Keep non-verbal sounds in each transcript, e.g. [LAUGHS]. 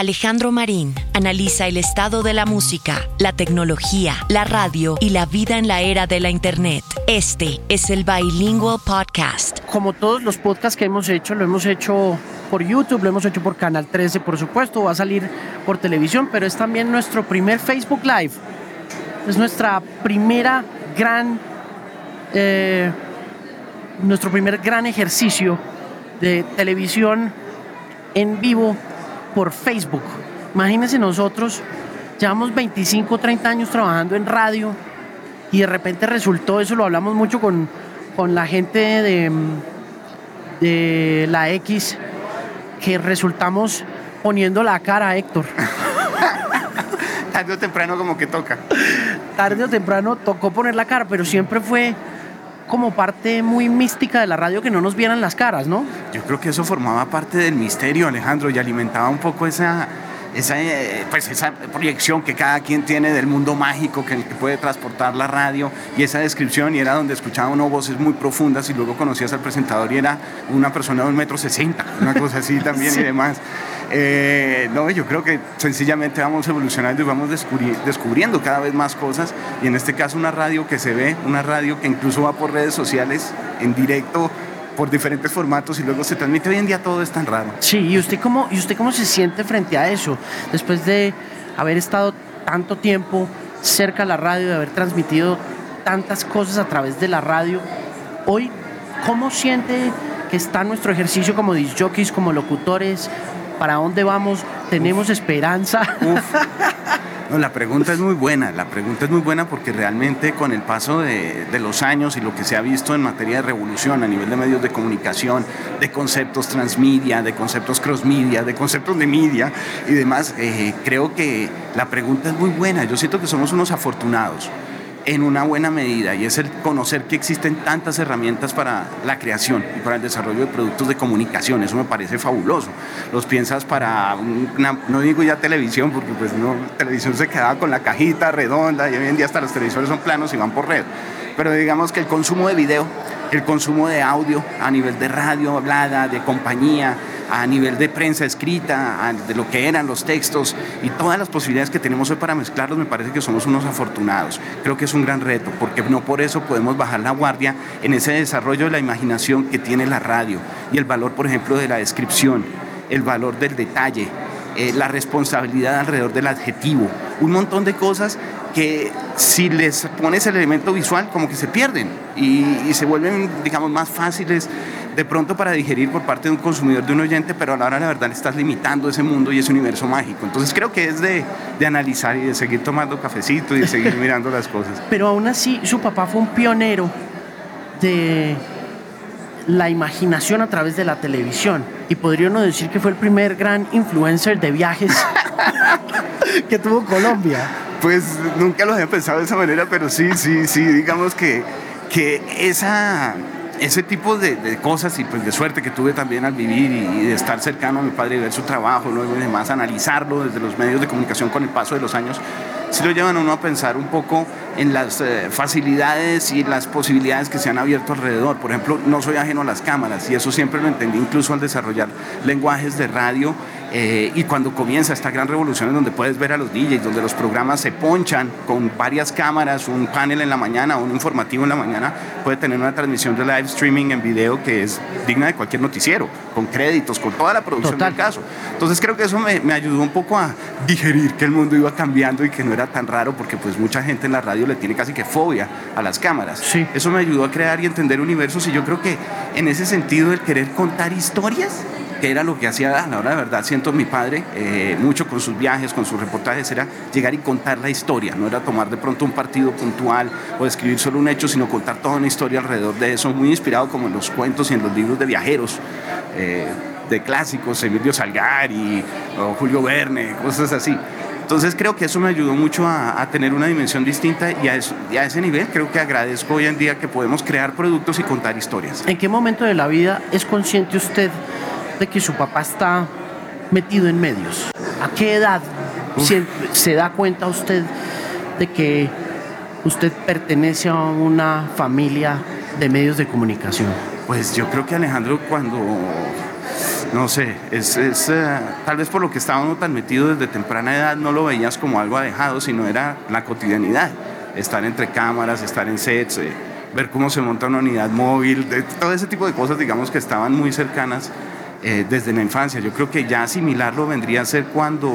Alejandro Marín analiza el estado de la música, la tecnología, la radio y la vida en la era de la Internet. Este es el Bilingual Podcast. Como todos los podcasts que hemos hecho, lo hemos hecho por YouTube, lo hemos hecho por Canal 13, por supuesto, va a salir por televisión, pero es también nuestro primer Facebook Live. Es nuestra primera gran, eh, nuestro primer gran ejercicio de televisión en vivo por Facebook. Imagínense nosotros, llevamos 25, 30 años trabajando en radio y de repente resultó, eso lo hablamos mucho con, con la gente de, de la X, que resultamos poniendo la cara a Héctor. [LAUGHS] Tarde o temprano como que toca. Tarde o temprano tocó poner la cara, pero siempre fue como parte muy mística de la radio que no nos vieran las caras, ¿no? Yo creo que eso formaba parte del misterio, Alejandro, y alimentaba un poco esa, esa, eh, pues esa proyección que cada quien tiene del mundo mágico que, puede transportar la radio y esa descripción y era donde escuchaba uno voces muy profundas y luego conocías al presentador y era una persona de un metro sesenta, una cosa así [LAUGHS] también y demás. Eh, no, yo creo que sencillamente vamos evolucionando y vamos descubriendo cada vez más cosas y en este caso una radio que se ve, una radio que incluso va por redes sociales en directo por diferentes formatos y luego se transmite. Hoy en día todo es tan raro. Sí, ¿y usted cómo, y usted cómo se siente frente a eso? Después de haber estado tanto tiempo cerca de la radio, de haber transmitido tantas cosas a través de la radio, hoy, ¿cómo siente que está nuestro ejercicio como disjockeys, como locutores? ¿Para dónde vamos? ¿Tenemos esperanza? [LAUGHS] No, la pregunta es muy buena, la pregunta es muy buena porque realmente con el paso de, los años y lo que se ha visto en materia de revolución a nivel de medios de comunicación, de conceptos transmedia, de conceptos crossmedia, de conceptos de media y demás, eh, creo que la pregunta es muy buena. Yo siento que somos unos afortunados en una buena medida y es el conocer que existen tantas herramientas para la creación y para el desarrollo de productos de comunicación. Eso me parece fabuloso. Los piensas para, no digo ya televisión, porque pues no, televisión se quedaba con la cajita redonda y hoy en día hasta los televisores son planos y van por red. Pero digamos que el consumo de video, el consumo de audio a nivel de radio hablada, de compañía, a nivel de prensa escrita, de lo que eran los textos y todas las posibilidades que tenemos hoy para mezclarlos, me parece que somos unos afortunados. Creo que es un gran reto, porque no por eso podemos bajar la guardia en ese desarrollo de la imaginación que tiene la radio y el valor, por ejemplo, de la descripción, el valor del detalle, eh, la responsabilidad alrededor del adjetivo, un montón de cosas que si les pones el elemento visual como que se pierden y, y se vuelven, digamos, más fáciles de pronto para digerir por parte de un consumidor, de un oyente, pero a la hora la verdad le estás limitando ese mundo y ese universo mágico. Entonces creo que es de, de analizar y de seguir tomando cafecito y de seguir [LAUGHS] mirando las cosas. Pero aún así, su papá fue un pionero de la imaginación a través de la televisión. Y podría uno decir que fue el primer gran influencer de viajes [LAUGHS] que tuvo Colombia. Pues nunca lo había pensado de esa manera, pero sí, sí, sí, digamos que, que esa ese tipo de, cosas y pues de suerte que tuve también al vivir y, de estar cercano a mi padre y ver su trabajo, luego y demás, analizarlo desde los medios de comunicación con el paso de los años, sí lo llevan a uno a pensar un poco en las eh, facilidades y las posibilidades que se han abierto alrededor. Por ejemplo, no soy ajeno a las cámaras y eso siempre lo entendí incluso al desarrollar lenguajes de radio eh, y cuando comienza esta gran revolución en donde puedes ver a los DJs, donde los programas se ponchan con varias cámaras, un panel en la mañana, un informativo en la mañana, puede tener una transmisión de live streaming en video que es digna de cualquier noticiero, con créditos, con toda la producción del caso. Entonces creo que eso me, me ayudó un poco a digerir que el mundo iba cambiando y que no era tan raro porque pues mucha gente en la radio le tiene casi que fobia a las cámaras. Sí. Eso me ayudó a crear y entender universos y yo creo que en ese sentido el querer contar historias que era lo que hacía a la de verdad, siento mi padre, eh, mucho con sus viajes, con sus reportajes, era llegar y contar la historia, no era tomar de pronto un partido puntual o escribir solo un hecho, sino contar toda una historia alrededor de eso, muy inspirado como en los cuentos y en los libros de viajeros. Eh, de clásicos, Emilio Salgari o Julio Verne, cosas así. Entonces creo que eso me ayudó mucho a, tener una dimensión distinta y a, ese nivel creo que agradezco hoy en día que podemos crear productos y contar historias. ¿En qué momento de la vida es consciente usted de que su papá está metido en medios? ¿A qué edad se, da cuenta usted de que usted pertenece a una familia de medios de comunicación? Pues yo creo que Alejandro cuando no sé, es, eh, tal vez por lo que estábamos tan metidos desde temprana edad no lo veías como algo alejado, sino era la cotidianidad, estar entre cámaras, estar en sets, eh, ver cómo se monta una unidad móvil, todo ese tipo de cosas, digamos que estaban muy cercanas eh, desde la infancia. Yo creo que ya asimilarlo vendría a ser cuando,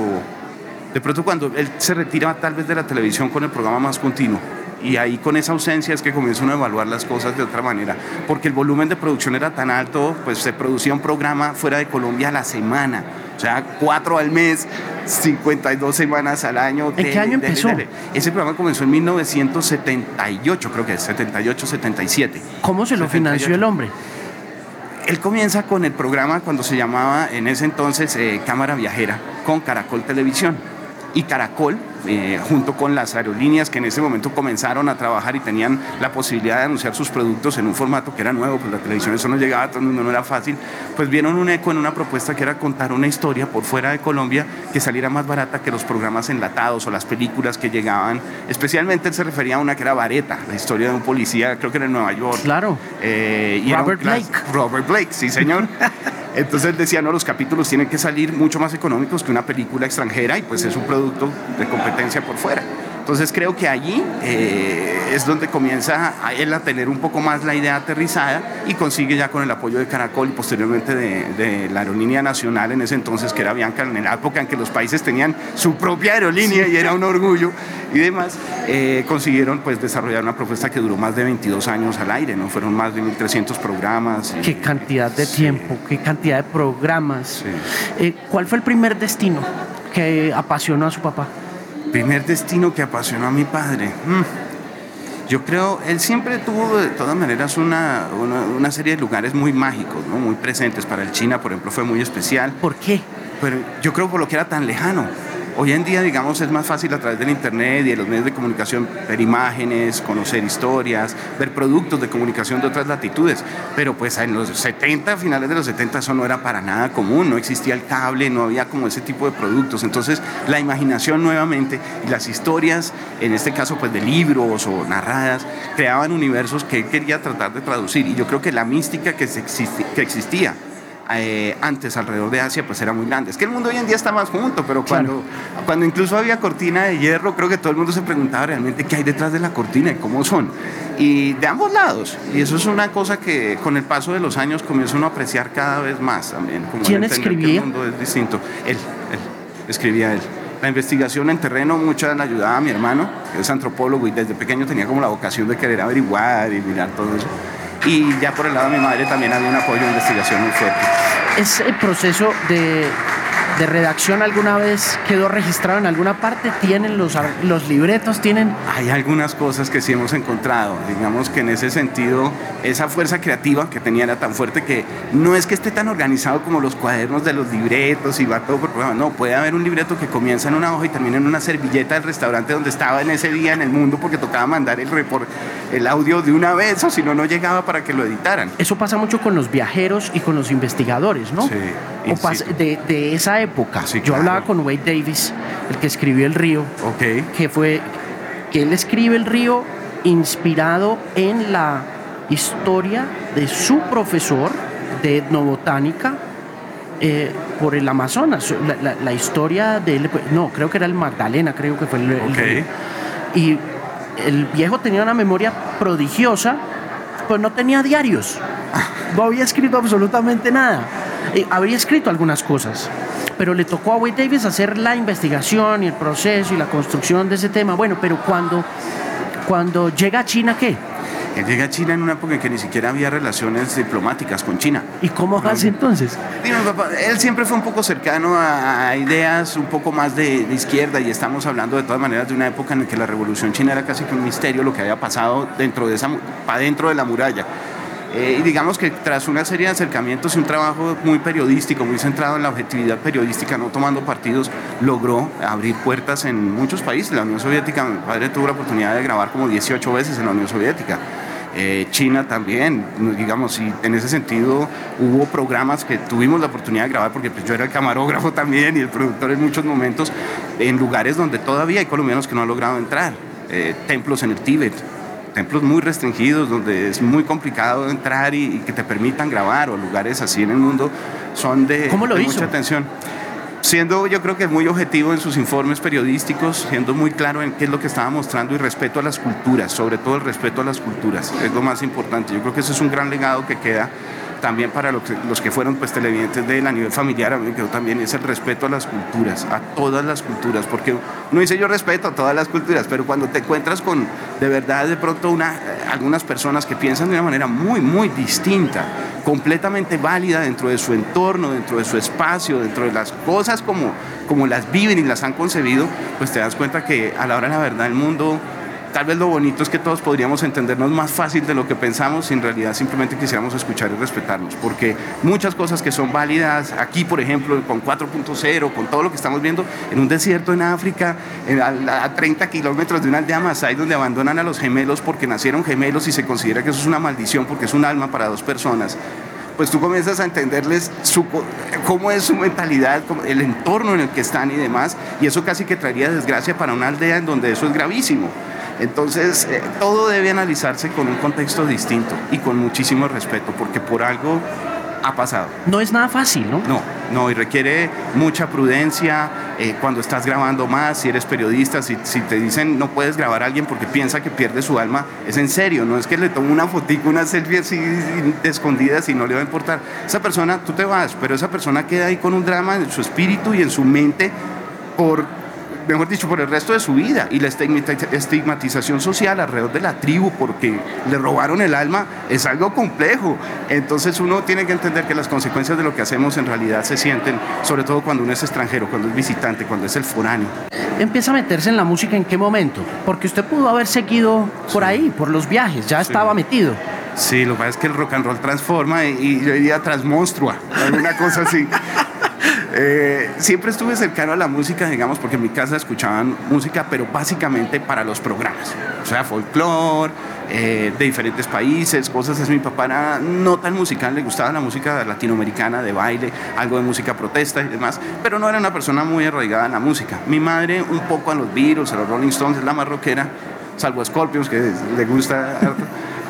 de pronto cuando él se retira tal vez de la televisión con el programa más continuo y ahí con esa ausencia es que comienza uno a evaluar las cosas de otra manera, porque el volumen de producción era tan alto, pues se producía un programa fuera de Colombia a la semana, o sea, cuatro al mes, 52 semanas al año. ¿En qué año empezó? Ese programa comenzó en 1978, creo que es, 78, 77. ¿Cómo se lo financió el hombre? Él comienza con el programa cuando se llamaba en ese entonces eh, Cámara Viajera con Caracol Televisión. Y Caracol eh, junto con las aerolíneas que en ese momento comenzaron a trabajar y tenían la posibilidad de anunciar sus productos en un formato que era nuevo, pues la televisión eso no llegaba todo el mundo, no era fácil, pues vieron un eco en una propuesta que era contar una historia por fuera de Colombia que saliera más barata que los programas enlatados o las películas que llegaban, especialmente él se refería a una que era Vareta, la historia de un policía, creo que era en Nueva York. Claro. Eh, y Robert Blake. Robert Blake, sí señor. [LAUGHS] Entonces decía, no, los capítulos tienen que salir mucho más económicos que una película extranjera y pues es un producto de competencia por fuera. Entonces creo que allí eh, es donde comienza a él a tener un poco más la idea aterrizada y consigue ya con el apoyo de Caracol y posteriormente de, la aerolínea nacional en ese entonces que era Bianca, en la época en que los países tenían su propia aerolínea y era un orgullo y demás, eh, consiguieron pues desarrollar una propuesta que duró más de 22 años al aire, ¿no? Fueron más de 1.300 programas. Qué cantidad de tiempo, qué cantidad de programas. Eh, ¿Cuál fue el primer destino que apasionó a su papá? Primer destino que apasionó a mi padre. Mm. Yo creo, él siempre tuvo de todas maneras una, una, serie de lugares muy mágicos, ¿no? muy presentes. Para el China, por ejemplo, fue muy especial. ¿Por qué? Pero yo creo por lo que era tan lejano. Hoy en día, digamos, es más fácil a través del Internet y de los medios de comunicación ver imágenes, conocer historias, ver productos de comunicación de otras latitudes. Pero pues en los 70, finales de los 70, eso no era para nada común, no existía el cable, no había como ese tipo de productos. Entonces, la imaginación nuevamente y las historias, en este caso pues de libros o narradas, creaban universos que él quería tratar de traducir. Y yo creo que la mística que, que existía eh, antes alrededor de Asia pues era muy grande. Es que el mundo hoy en día está más junto, pero cuando, cuando incluso había cortina de hierro, creo que todo el mundo se preguntaba realmente qué hay detrás de la cortina y cómo son. Y de ambos lados. Y eso es una cosa que con el paso de los años comienza uno a apreciar cada vez más también. Como ¿Quién escribía? el mundo es distinto. Él, él, escribía él. La investigación en terreno, mucha la ayudaba a mi hermano, que es antropólogo y desde pequeño tenía como la vocación de querer averiguar y mirar todo eso y ya por el lado de mi madre también había un apoyo de investigación muy fuerte. ¿Es el proceso de de redacción alguna vez quedó registrado en alguna parte? ¿Tienen los, los libretos? ¿Tienen? Hay algunas cosas que sí hemos encontrado. Digamos que en ese sentido, esa fuerza creativa que tenía era tan fuerte que no es que esté tan organizado como los cuadernos de los libretos y va todo por programa. No, puede haber un libreto que comienza en una hoja y termina en una servilleta del restaurante donde estaba en ese día en el mundo porque tocaba mandar el, report, el audio de una vez o si no, no llegaba para que lo editaran. Eso pasa mucho con los viajeros y con los investigadores, ¿no? Sí. O de, de esa época. Yo hablaba con Wade Davis, el que escribió El Río, que fue que él escribe El Río inspirado en la historia de su profesor de etnobotánica eh, por el Amazonas, la, historia de él, no, creo que era el Magdalena, creo que fue el, río. Y el viejo tenía una memoria prodigiosa, pues no tenía diarios, no había escrito absolutamente nada. Eh, habría escrito algunas cosas, pero le tocó a Wade Davis hacer la investigación y el proceso y la construcción de ese tema. Bueno, pero cuando, cuando llega a China, ¿qué? Él llega a China en una época en que ni siquiera había relaciones diplomáticas con China. ¿Y cómo hace entonces? él siempre fue un poco cercano a ideas un poco más de, de, izquierda y estamos hablando de todas maneras de una época en la que la revolución china era casi que un misterio lo que había pasado dentro de esa, para dentro de la muralla. Eh, y digamos que tras una serie de acercamientos y un trabajo muy periodístico, muy centrado en la objetividad periodística, no tomando partidos, logró abrir puertas en muchos países. La Unión Soviética, mi padre tuvo la oportunidad de grabar como 18 veces en la Unión Soviética. Eh, China también, digamos, y en ese sentido hubo programas que tuvimos la oportunidad de grabar, porque pues, yo era el camarógrafo también y el productor en muchos momentos, en lugares donde todavía hay colombianos que no han logrado entrar, eh, templos en el Tíbet, templos muy restringidos donde es muy complicado entrar y, que te permitan grabar o lugares así en el mundo son de, ¿Cómo lo de hizo? mucha atención siendo yo creo que muy objetivo en sus informes periodísticos, siendo muy claro en qué es lo que estaba mostrando y respeto a las culturas, sobre todo el respeto a las culturas, es lo más importante. Yo creo que ese es un gran legado que queda también para los que, fueron pues televidentes de él a nivel familiar, a mí me quedó también es el respeto a las culturas, a todas las culturas, porque uno dice yo respeto a todas las culturas, pero cuando te encuentras con de verdad de pronto una, algunas personas que piensan de una manera muy, muy distinta, completamente válida dentro de su entorno, dentro de su espacio, dentro de las cosas como, como las viven y las han concebido, pues te das cuenta que a la hora de la verdad el mundo tal vez lo bonito es que todos podríamos entendernos más fácil de lo que pensamos si en realidad simplemente quisiéramos escuchar y respetarnos, porque muchas cosas que son válidas aquí, por ejemplo, con 4.0, con todo lo que estamos viendo en un desierto en África, a, 30 kilómetros de una aldea Masai donde abandonan a los gemelos porque nacieron gemelos y se considera que eso es una maldición porque es un alma para dos personas pues tú comienzas a entenderles su, cómo es su mentalidad, el entorno en el que están y demás, y eso casi que traería desgracia para una aldea en donde eso es gravísimo. Entonces, eh, todo debe analizarse con un contexto distinto y con muchísimo respeto, porque por algo ha pasado. No es nada fácil, ¿no? No, no, y requiere mucha prudencia eh, cuando estás grabando más, si eres periodista, si, si, te dicen no puedes grabar a alguien porque piensa que pierde su alma, es en serio, no es que le tome una fotico, una selfie así de escondidas y no le va a importar. Esa persona, tú te vas, pero esa persona queda ahí con un drama en su espíritu y en su mente por mejor dicho, por el resto de su vida. Y la estigmatización social alrededor de la tribu porque le robaron el alma es algo complejo. Entonces uno tiene que entender que las consecuencias de lo que hacemos en realidad se sienten, sobre todo cuando uno es extranjero, cuando es visitante, cuando es el foráneo. ¿Empieza a meterse en la música en qué momento? Porque usted pudo haber seguido por ahí, por los viajes, ya estaba metido. Sí, lo que pasa es que el rock and roll transforma y, yo diría transmonstrua, alguna cosa así. Eh, siempre estuve cercano a la música, digamos, porque en mi casa escuchaban música, pero básicamente para los programas. O sea, folclore, eh, de diferentes países, cosas así. Mi papá era no tan musical, le gustaba la música latinoamericana, de baile, algo de música protesta y demás, pero no era una persona muy arraigada en la música. Mi madre, un poco a los Beatles, a los Rolling Stones, es la más rockera, salvo a Scorpions, que le gusta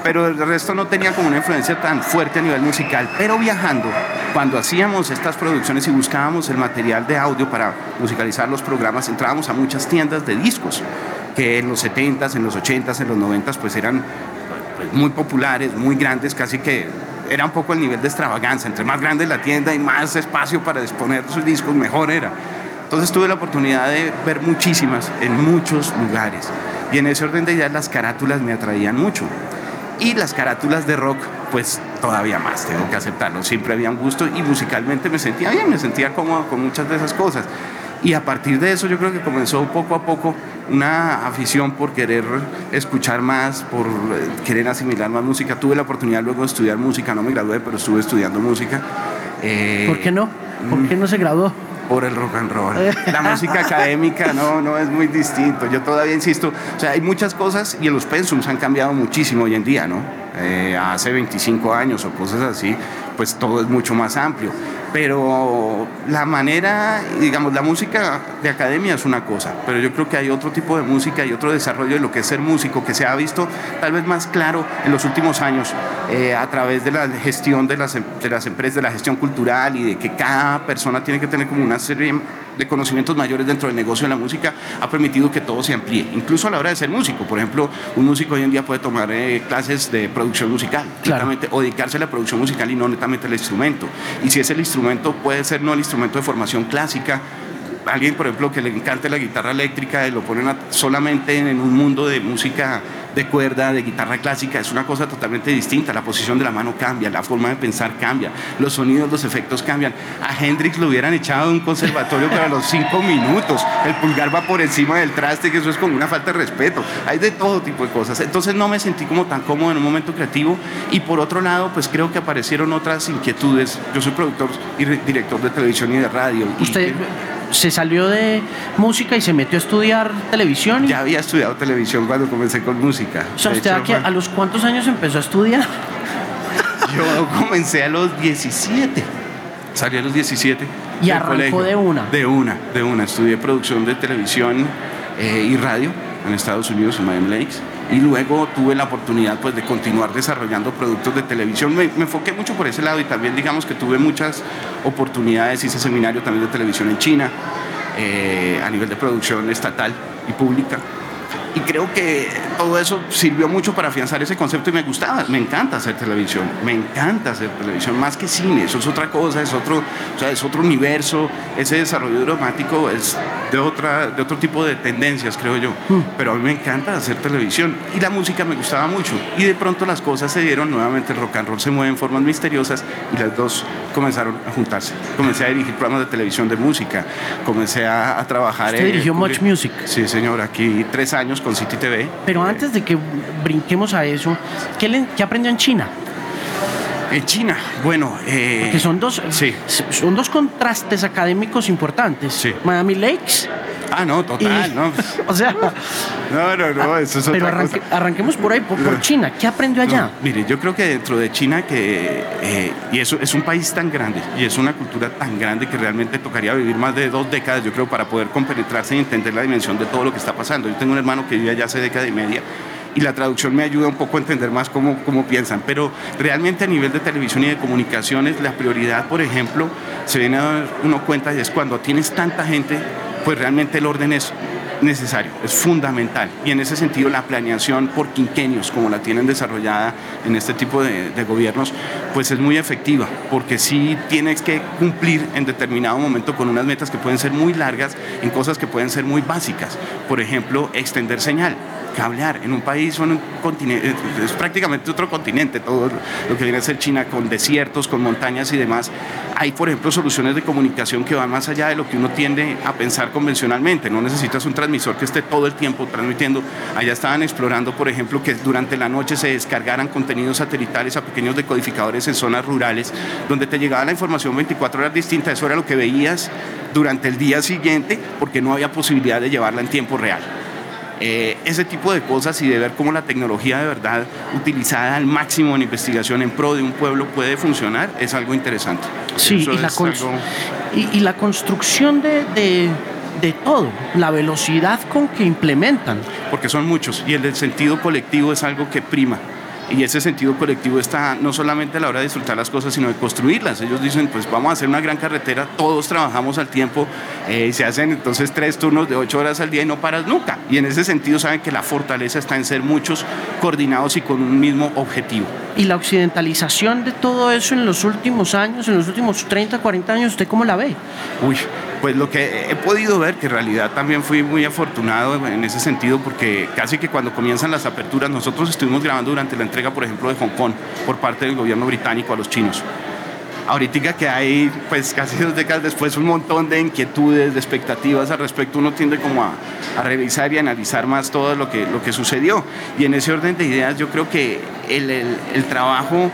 pero el resto no tenía como una influencia tan fuerte a nivel musical. Pero viajando, cuando hacíamos estas producciones y buscábamos el material de audio para musicalizar los programas, entrábamos a muchas tiendas de discos, que en los 70s, en los 80s, en los 90s, pues eran muy populares, muy grandes, casi que era un poco el nivel de extravaganza. Entre más grande la tienda y más espacio para exponer sus discos, mejor era. Entonces tuve la oportunidad de ver muchísimas en muchos lugares. Y en ese orden de ideas las carátulas me atraían mucho. Y las carátulas de rock, pues todavía más, tengo que aceptarlo. Siempre había un gusto y musicalmente me sentía bien, me sentía cómodo con muchas de esas cosas. Y a partir de eso yo creo que comenzó poco a poco una afición por querer escuchar más, por eh, querer asimilar más música. Tuve la oportunidad luego de estudiar música, no me gradué, pero estuve estudiando música. Eh, ¿Por qué no? ¿Por qué no se graduó? Por el rock and roll. La música académica no, no es muy distinto. Yo todavía insisto, o sea, hay muchas cosas y los pensums han cambiado muchísimo hoy en día, ¿no? Eh, hace 25 años o cosas así, pues todo es mucho más amplio. Pero la manera, digamos, la música de academia es una cosa, pero yo creo que hay otro tipo de música y otro desarrollo de lo que es ser músico que se ha visto tal vez más claro en los últimos años eh, a través de la gestión de las, de las empresas, de la gestión cultural y de que cada persona tiene que tener como una serie de conocimientos mayores dentro del negocio de la música ha permitido que todo se amplíe, incluso a la hora de ser músico. Por ejemplo, un músico hoy en día puede tomar eh, clases de producción musical o dedicarse a la producción musical y no netamente al instrumento. Y si es el instrumento, puede ser no el instrumento de formación clásica, alguien, por ejemplo, que le encante la guitarra eléctrica lo ponen solamente en un mundo de música de cuerda, de guitarra clásica, es una cosa totalmente distinta. La posición de la mano cambia, la forma de pensar cambia, los sonidos, los efectos cambian. A Hendrix lo hubieran echado de un conservatorio para los cinco minutos. El pulgar va por encima del traste, que eso es como una falta de respeto. Hay de todo tipo de cosas. Entonces no me sentí como tan cómodo en un momento creativo. Y por otro lado, pues creo que aparecieron otras inquietudes. Yo soy productor y director de televisión y de radio. ¿Usted se salió de música y se metió a estudiar televisión? Ya había estudiado televisión cuando comencé con música. O sea, ¿usted a los cuántos años empezó a estudiar? [LAUGHS] Yo comencé a los 17. Salí a los 17. ¿Y arrancó de una? De una, de una. Estudié producción de televisión eh, y radio en Estados Unidos, en Miami Lakes. Y luego tuve la oportunidad pues de continuar desarrollando productos de televisión. Me, enfoqué mucho por ese lado y también digamos que tuve muchas oportunidades, hice seminario también de televisión en China, eh, a nivel de producción estatal y pública y creo que todo eso sirvió mucho para afianzar ese concepto y me gustaba, me encanta hacer televisión, me encanta hacer televisión, más que cine, eso es otra cosa, es otro, o sea, es otro universo, ese desarrollo dramático es de, otra, de otro tipo de tendencias, creo yo, hmm. pero a mí me encanta hacer televisión y la música me gustaba mucho. Y de pronto las cosas se dieron, nuevamente el rock and roll se mueve en formas misteriosas y las dos comenzaron a juntarse. Comencé a dirigir programas de televisión de música, comencé a, trabajar... ¿Usted dirigió Much Music? Sí, señor, aquí tres años con City TV. Pero antes de que brinquemos a eso, ¿qué, qué aprendió en China? En China, bueno. Eh, que son dos, sí. son dos contrastes académicos importantes. Sí. Miami Lakes Ah, no, total, no. [LAUGHS] o sea. No, no, no, eso es Pero arranquemos por ahí, por, China. ¿Qué aprendió allá? mire, yo creo que dentro de China, que. Eh, y eso es un país tan grande y es una cultura tan grande que realmente tocaría vivir más de dos décadas, yo creo, para poder compenetrarse y entender la dimensión de todo lo que está pasando. Yo tengo un hermano que vive allá hace década y media y la traducción me ayuda un poco a entender más cómo, cómo piensan. Pero realmente a nivel de televisión y de comunicaciones, la prioridad, por ejemplo, se viene a dar uno cuenta y es cuando tienes tanta gente pues realmente el orden es necesario, es fundamental. Y en ese sentido la planeación por quinquenios, como la tienen desarrollada en este tipo de, gobiernos, pues es muy efectiva, porque sí tienes que cumplir en determinado momento con unas metas que pueden ser muy largas en cosas que pueden ser muy básicas. Por ejemplo, extender señal cablear en un país continente, es prácticamente otro continente, todo lo que viene a ser China con desiertos, con montañas y demás. Hay, por ejemplo, soluciones de comunicación que van más allá de lo que uno tiende a pensar convencionalmente. No necesitas un transmisor que esté todo el tiempo transmitiendo. Allá estaban explorando, por ejemplo, que durante la noche se descargaran contenidos satelitales a pequeños decodificadores en zonas rurales, donde te llegaba la información 24 horas distinta. Eso era lo que veías durante el día siguiente, porque no había posibilidad de llevarla en tiempo real. Eh, ese tipo de cosas y de ver cómo la tecnología de verdad utilizada al máximo en investigación en pro de un pueblo puede funcionar es algo interesante. Sí, y la, y, la, construcción de, de todo, la velocidad con que implementan. Porque son muchos y el sentido colectivo es algo que prima y ese sentido colectivo está no solamente a la hora de disfrutar las cosas, sino de construirlas. Ellos dicen, pues vamos a hacer una gran carretera, todos trabajamos al tiempo, eh, se hacen entonces tres turnos de ocho horas al día y no paras nunca. Y en ese sentido saben que la fortaleza está en ser muchos coordinados y con un mismo objetivo. ¿Y la occidentalización de todo eso en los últimos años, en los últimos 30, 40 años, usted cómo la ve? Uy, pues lo que he podido ver, que en realidad también fui muy afortunado en ese sentido, porque casi que cuando comienzan las aperturas, nosotros estuvimos grabando durante la entrega, por ejemplo, de Hong Kong por parte del gobierno británico a los chinos. Ahorita que hay, pues casi dos décadas después, un montón de inquietudes, de expectativas al respecto, uno tiende como a, revisar y analizar más todo lo que, lo que sucedió. Y en ese orden de ideas, yo creo que el, el, trabajo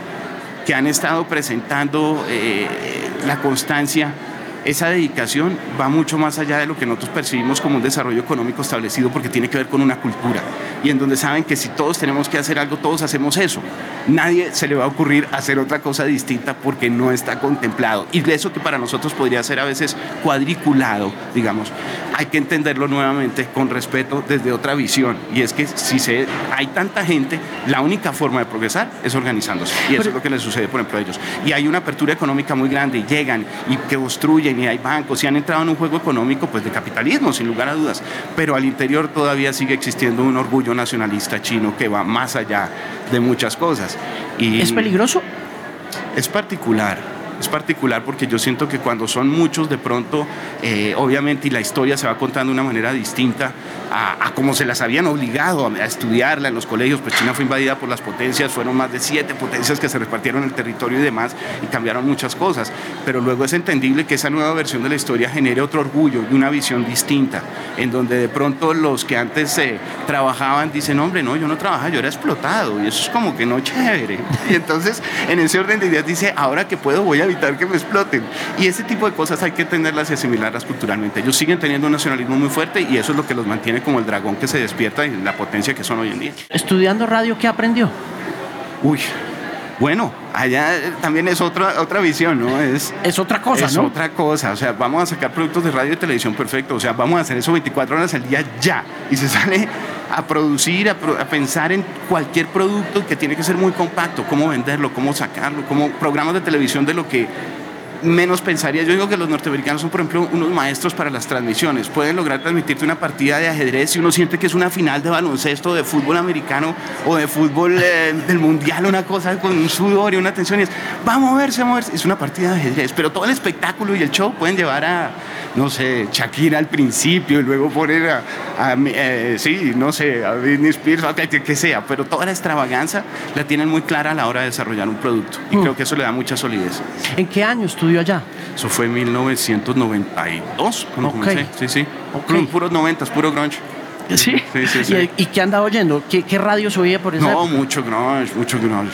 que han estado presentando, eh, la constancia, esa dedicación va mucho más allá de lo que nosotros percibimos como un desarrollo económico establecido porque tiene que ver con una cultura y en donde saben que si todos tenemos que hacer algo, todos hacemos eso. Nadie se le va a ocurrir hacer otra cosa distinta porque no está contemplado. Y eso que para nosotros podría ser a veces cuadriculado, digamos, hay que entenderlo nuevamente con respeto desde otra visión. Y es que si se, hay tanta gente, la única forma de progresar es organizándose. Y eso es lo que les sucede, por ejemplo, a ellos. Y hay una apertura económica muy grande y llegan y que construyen y hay bancos y han entrado en un juego económico pues de capitalismo, sin lugar a dudas, pero al interior todavía sigue existiendo un orgullo nacionalista chino que va más allá de muchas cosas. Y ¿Es peligroso? Es particular es particular porque yo siento que cuando son muchos de pronto, eh, obviamente, y la historia se va contando de una manera distinta a, como se las habían obligado a, estudiarla en los colegios, pues China fue invadida por las potencias, fueron más de siete potencias que se repartieron el territorio y demás y cambiaron muchas cosas, pero luego es entendible que esa nueva versión de la historia genere otro orgullo y una visión distinta, en donde de pronto los que antes se trabajaban dicen, hombre, no, yo no trabajaba, yo era explotado y eso es como que no chévere. [LAUGHS] Y entonces en ese orden de ideas dice, ahora que puedo voy a evitar que me exploten. Y ese tipo de cosas hay que tenerlas y asimilarlas culturalmente. Ellos siguen teniendo un nacionalismo muy fuerte y eso es lo que los mantiene como el dragón que se despierta y la potencia que son hoy en día. Estudiando radio, ¿qué aprendió? Uy, bueno, allá también es otra, otra visión, ¿no? Es, es otra cosa, es otra cosa. O sea, vamos a sacar productos de radio y televisión perfecto. O sea, vamos a hacer eso 24 horas al día ya. Y se sale a producir, a, pensar en cualquier producto que tiene que ser muy compacto, cómo venderlo, cómo sacarlo, como programas de televisión de lo que menos pensaría. Yo digo que los norteamericanos son, por ejemplo, unos maestros para las transmisiones. Pueden lograr transmitirte una partida de ajedrez y uno siente que es una final de baloncesto, de fútbol americano o de fútbol eh, del mundial, una cosa con un sudor y una tensión. Y es, va a moverse, a moverse. Es una partida de ajedrez, pero todo el espectáculo y el show pueden llevar a, no sé, Shakira al principio y luego poner a, eh, sí, no sé, a Britney Spears, a que sea, pero toda la extravaganza la tienen muy clara a la hora de desarrollar un producto. Y mm. creo que eso le da mucha solidez. ¿En qué año estudió? Allá? Eso fue en 1992, cuando comencé. Sí, sí. Puros 90, puro grunge. ¿Sí? Sí, sí, sí. ¿Y, qué andaba oyendo? ¿Qué, qué radio se oía por eso? No, mucho grunge, mucho grunge.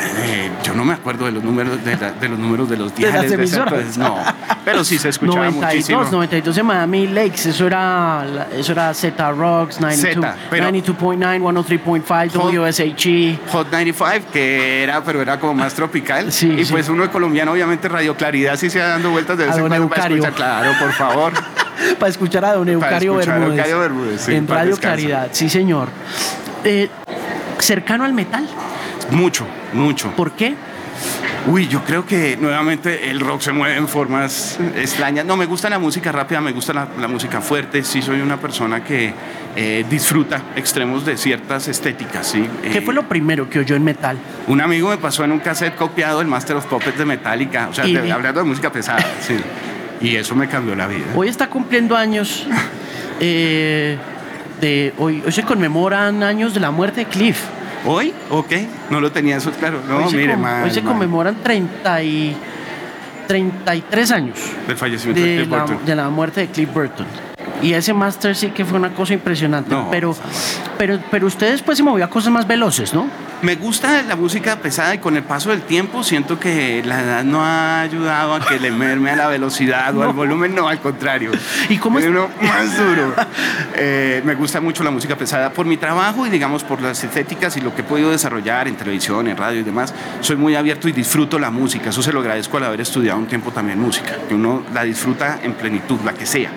Eh, yo no me acuerdo de los números de, de los números de los diales de, las no, pero sí se escuchaba 92, muchísimo. 92 en Miami Lakes, eso era eso era Z Rocks 92.9, 103.5 WSHE. Hot 95 que era pero era como más tropical sí, y pues uno de colombiano obviamente Radio Claridad sí se ha dando vueltas de vez en cuando para escuchar, claro, por favor. [LAUGHS] para escuchar a Don Eucario Bermúdez. en Radio Claridad, sí señor. Eh, cercano al metal. Mucho, mucho. ¿Por qué? Uy, yo creo que nuevamente el rock se mueve en formas extrañas. No, me gusta la música rápida, me gusta la, música fuerte. Sí, soy una persona que eh, disfruta extremos de ciertas estéticas. ¿sí? ¿Qué fue lo primero que oyó en metal? Un amigo me pasó en un cassette copiado el Master of Puppets de Metallica, o sea, hablando de música pesada. [LAUGHS] sí. Y eso me cambió la vida. Hoy está cumpliendo años. [LAUGHS] Eh, de, hoy, hoy se conmemoran años de la muerte de Cliff. ¿Hoy? Ok, no lo tenía eso claro. No, hoy mire, se, hoy se conmemoran 30 y 33 años del fallecimiento de, la, de la muerte de Cliff Burton. Y ese Master sí que fue una cosa impresionante. pero, pero, pero usted después se movió a cosas más veloces, ¿no? Me gusta la música pesada y con el paso del tiempo siento que la edad no ha ayudado a que le merme a la velocidad o [LAUGHS] al volumen, no, al contrario. ¿Y cómo es? Uno más duro. Eh, me gusta mucho la música pesada por mi trabajo y digamos por las estéticas y lo que he podido desarrollar en televisión, en radio y demás. Soy muy abierto y disfruto la música. Eso se lo agradezco al haber estudiado un tiempo también música, que uno la disfruta en plenitud, la que sea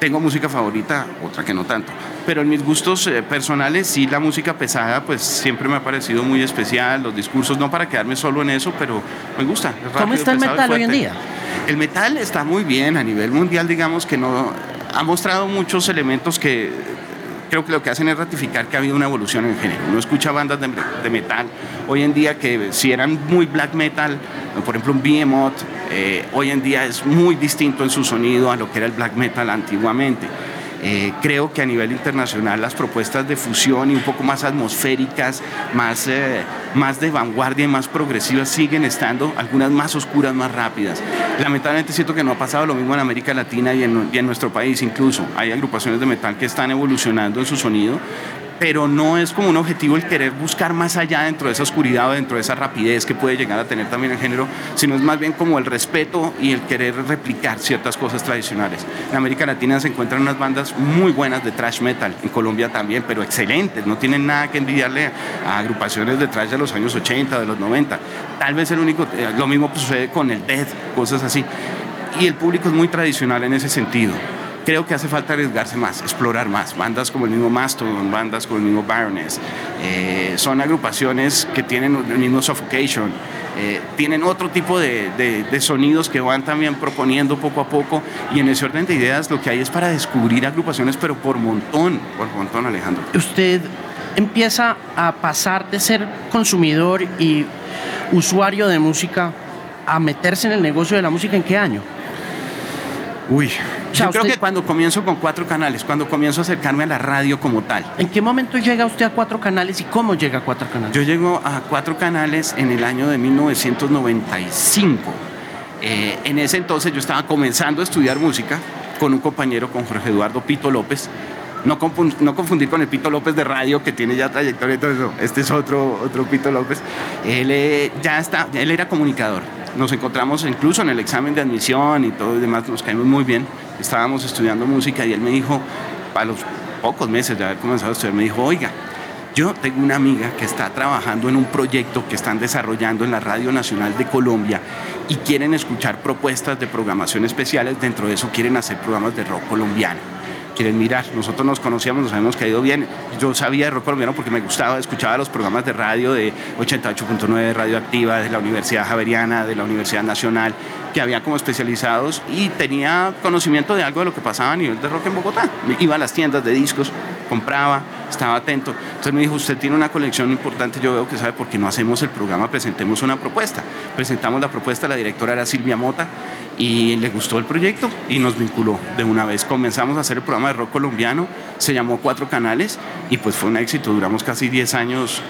tengo música favorita, otra que no tanto. Pero en mis gustos eh, personales, sí, la música pesada, pues siempre me ha parecido muy especial, los discursos, no para quedarme solo en eso, pero me gusta. ¿Cómo está el metal hoy en día? El metal está muy bien a nivel mundial, digamos que no ha mostrado muchos elementos que creo que lo que hacen es ratificar que ha habido una evolución en el género. Uno escucha bandas de, metal hoy en día que si eran muy black metal, por ejemplo un Behemoth, eh, hoy en día es muy distinto en su sonido a lo que era el black metal antiguamente. Eh, creo que a nivel internacional las propuestas de fusión y un poco más atmosféricas, más, eh, más de vanguardia y más progresivas siguen estando, algunas más oscuras, más rápidas. Lamentablemente siento que no ha pasado lo mismo en América Latina y en, y en nuestro país incluso. Hay agrupaciones de metal que están evolucionando en su sonido, pero no es como un objetivo el querer buscar más allá dentro de esa oscuridad o dentro de esa rapidez que puede llegar a tener también el género, sino es más bien como el respeto y el querer replicar ciertas cosas tradicionales. En América Latina se encuentran unas bandas muy buenas de thrash metal, en Colombia también, pero excelentes, no tienen nada que envidiarle a agrupaciones de thrash de los años 80, de los 90. Tal vez el único, eh, lo mismo sucede con el death, cosas así. Y el público es muy tradicional en ese sentido creo que hace falta arriesgarse más, explorar más. Bandas como el mismo Mastodon, bandas como el mismo Baroness, eh, son agrupaciones que tienen el mismo Suffocation, eh, tienen otro tipo de, de, sonidos que van también proponiendo poco a poco y en ese orden de ideas lo que hay es para descubrir agrupaciones, pero por montón, por montón Alejandro. Usted empieza a pasar de ser consumidor y usuario de música a meterse en el negocio de la música en qué año? Uy, yo creo que cuando comienzo con cuatro canales, cuando comienzo a acercarme a la radio como tal. ¿En qué momento llega usted a cuatro canales y cómo llega a cuatro canales? Yo llego a cuatro canales en el año de 1995. Eh, en ese entonces yo estaba comenzando a estudiar música con un compañero, con Jorge Eduardo Pito López. No, confundir con el Pito López de radio que tiene ya trayectoria y todo eso. Este es otro, otro Pito López. Él eh, ya está, él era comunicador nos encontramos incluso en el examen de admisión y todo y demás, nos caímos muy bien. Estábamos estudiando música y él me dijo, a los pocos meses de haber comenzado a estudiar, me dijo, oiga, yo tengo una amiga que está trabajando en un proyecto que están desarrollando en la Radio Nacional de Colombia y quieren escuchar propuestas de programación especiales. Dentro de eso quieren hacer programas de rock colombiano quieren mirar. Nosotros nos conocíamos, nos habíamos caído bien. Yo sabía de rock colombiano porque me gustaba, escuchaba los programas de radio de 88.9 Radioactiva, de la Universidad Javeriana, de la Universidad Nacional, que había como especializados y tenía conocimiento de algo de lo que pasaba a nivel de rock en Bogotá. Iba a las tiendas de discos, compraba, estaba atento. Entonces me dijo, usted tiene una colección importante, yo veo que sabe por qué no hacemos el programa, presentemos una propuesta. Presentamos la propuesta, la directora era Silvia Mota y le gustó el proyecto y nos vinculó de una vez. Comenzamos a hacer el programa de rock colombiano, se llamó Cuatro Canales y pues fue un éxito, duramos casi 10 años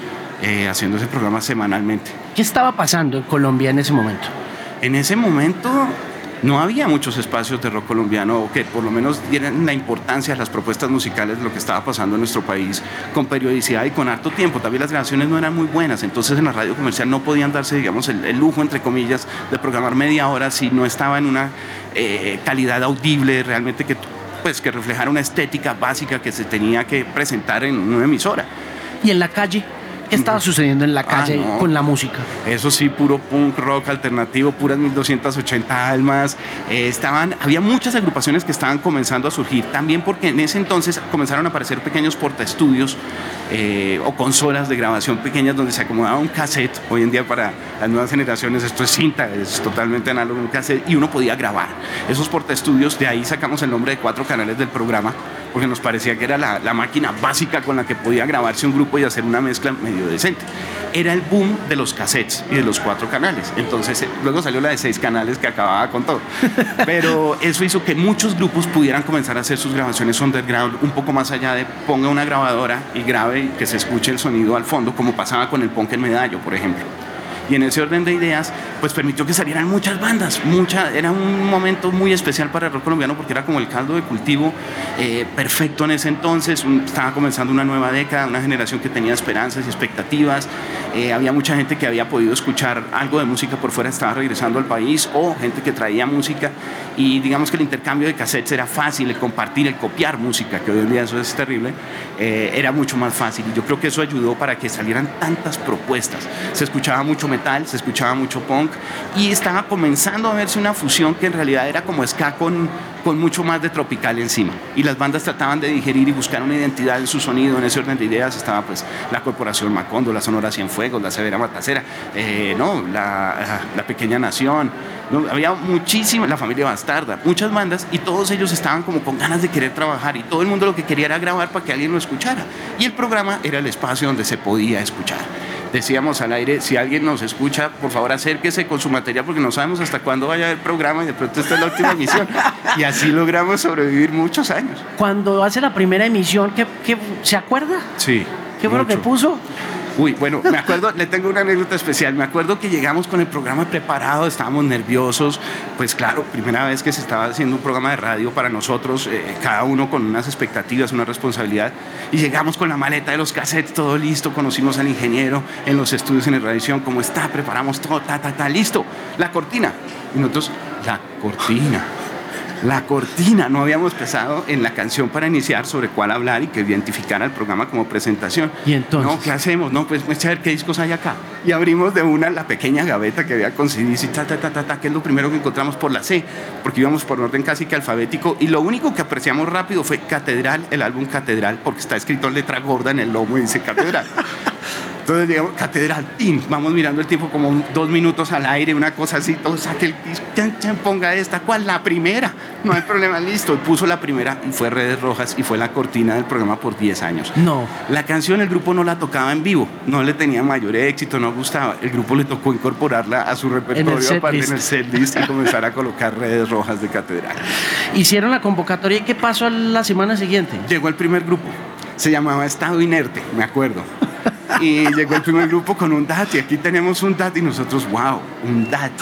eh, haciendo ese programa semanalmente. ¿Qué estaba pasando en Colombia en ese momento? En ese momento no había muchos espacios de rock colombiano que por lo menos dieran la importancia a las propuestas musicales de lo que estaba pasando en nuestro país con periodicidad y con harto tiempo. También las grabaciones no eran muy buenas, entonces en la radio comercial no podían darse, digamos, el, lujo, entre comillas, de programar media hora si no estaba en una eh, calidad audible realmente que, pues, que reflejara una estética básica que se tenía que presentar en una emisora. ¿Y en la calle? ¿Qué estaba sucediendo en la ah, calle con la música? Eso sí, puro punk rock alternativo, puras 1280 almas. Eh, estaban, había muchas agrupaciones que estaban comenzando a surgir, también porque en ese entonces comenzaron a aparecer pequeños portaestudios eh, o consolas de grabación pequeñas donde se acomodaba un cassette. Hoy en día para las nuevas generaciones esto es cinta, es totalmente análogo un cassette y uno podía grabar. Esos portaestudios, de ahí sacamos el nombre de cuatro canales del programa porque nos parecía que era la, la, máquina básica con la que podía grabarse un grupo y hacer una mezcla medio decente. Era el boom de los cassettes y de los cuatro canales. Entonces, eh, luego salió la de seis canales que acababa con todo. [LAUGHS] Pero eso hizo que muchos grupos pudieran comenzar a hacer sus grabaciones underground un poco más allá de ponga una grabadora y grabe y que se escuche el sonido al fondo, como pasaba con el punk en medallo, por ejemplo y en ese orden de ideas, pues permitió que salieran muchas bandas. Mucha, era un momento muy especial para el rock colombiano porque era como el caldo de cultivo eh, perfecto en ese entonces. estaba comenzando una nueva década, una generación que tenía esperanzas y expectativas. Eh, había mucha gente que había podido escuchar algo de música por fuera, estaba regresando al país, o gente que traía música. Y digamos que el intercambio de cassettes era fácil, el compartir, el copiar música, que hoy en día eso es terrible, eh, era mucho más fácil. Y yo creo que eso ayudó para que salieran tantas propuestas. Se escuchaba mucho se escuchaba mucho punk y estaba comenzando a verse una fusión que en realidad era como ska con, con mucho más de tropical encima. Y las bandas trataban de digerir y buscar una identidad en su sonido, en ese orden de ideas estaba pues la Corporación Macondo, la Sonora Cienfuegos, la Severa Matacera, eh, no, la, la, Pequeña Nación, había muchísima, la familia Bastarda, muchas bandas y todos ellos estaban como con ganas de querer trabajar y todo el mundo lo que quería era grabar para que alguien lo escuchara. Y el programa era el espacio donde se podía escuchar decíamos al aire, si alguien nos escucha, por favor acérquese con su material porque no sabemos hasta cuándo vaya el programa y de pronto esta es la última emisión. y así logramos sobrevivir muchos años. Cuando hace la primera emisión, ¿qué, se acuerda? Sí. ¿Qué fue lo que puso? Uy, bueno, me acuerdo, le tengo una anécdota especial. Me acuerdo que llegamos con el programa preparado, estábamos nerviosos. Pues claro, primera vez que se estaba haciendo un programa de radio para nosotros, eh, cada uno con unas expectativas, una responsabilidad. Y llegamos con la maleta de los cassettes, todo listo. Conocimos al ingeniero en los estudios en el radiación, cómo está, preparamos todo, ta, ta, ta, listo. La cortina. Y nosotros, la cortina la cortina. No habíamos pensado en la canción para iniciar sobre cuál hablar y que identificara el programa como presentación. ¿Y entonces? No, ¿qué hacemos? No, pues, pues a ver qué discos hay acá. Y abrimos de una la pequeña gaveta que había con CDs y ta, ta, ta, ta, ta, que es lo primero que encontramos por la C, porque íbamos por orden casi que alfabético. Y lo único que apreciamos rápido fue Catedral, el álbum Catedral, porque está escrito en letra gorda en el lomo y dice Catedral. [LAUGHS] Entonces, digamos, catedral, ¡tim! vamos mirando el tiempo como dos minutos al aire, una cosa así, todo saque el disco, ponga esta, ¿cuál? La primera, no hay problema, listo. Y puso la primera y fue Redes Rojas y fue la cortina del programa por 10 años. No. La canción el grupo no la tocaba en vivo, no le tenía mayor éxito, no gustaba. El grupo le tocó incorporarla a su repertorio en el, set list y comenzar a colocar Redes Rojas de catedral. Hicieron la convocatoria y ¿qué pasó la semana siguiente? Llegó el primer grupo, se llamaba Estado Inerte, me acuerdo [LAUGHS] y llegó el primer grupo con un DAT y aquí tenemos un DAT y nosotros, wow, un DAT.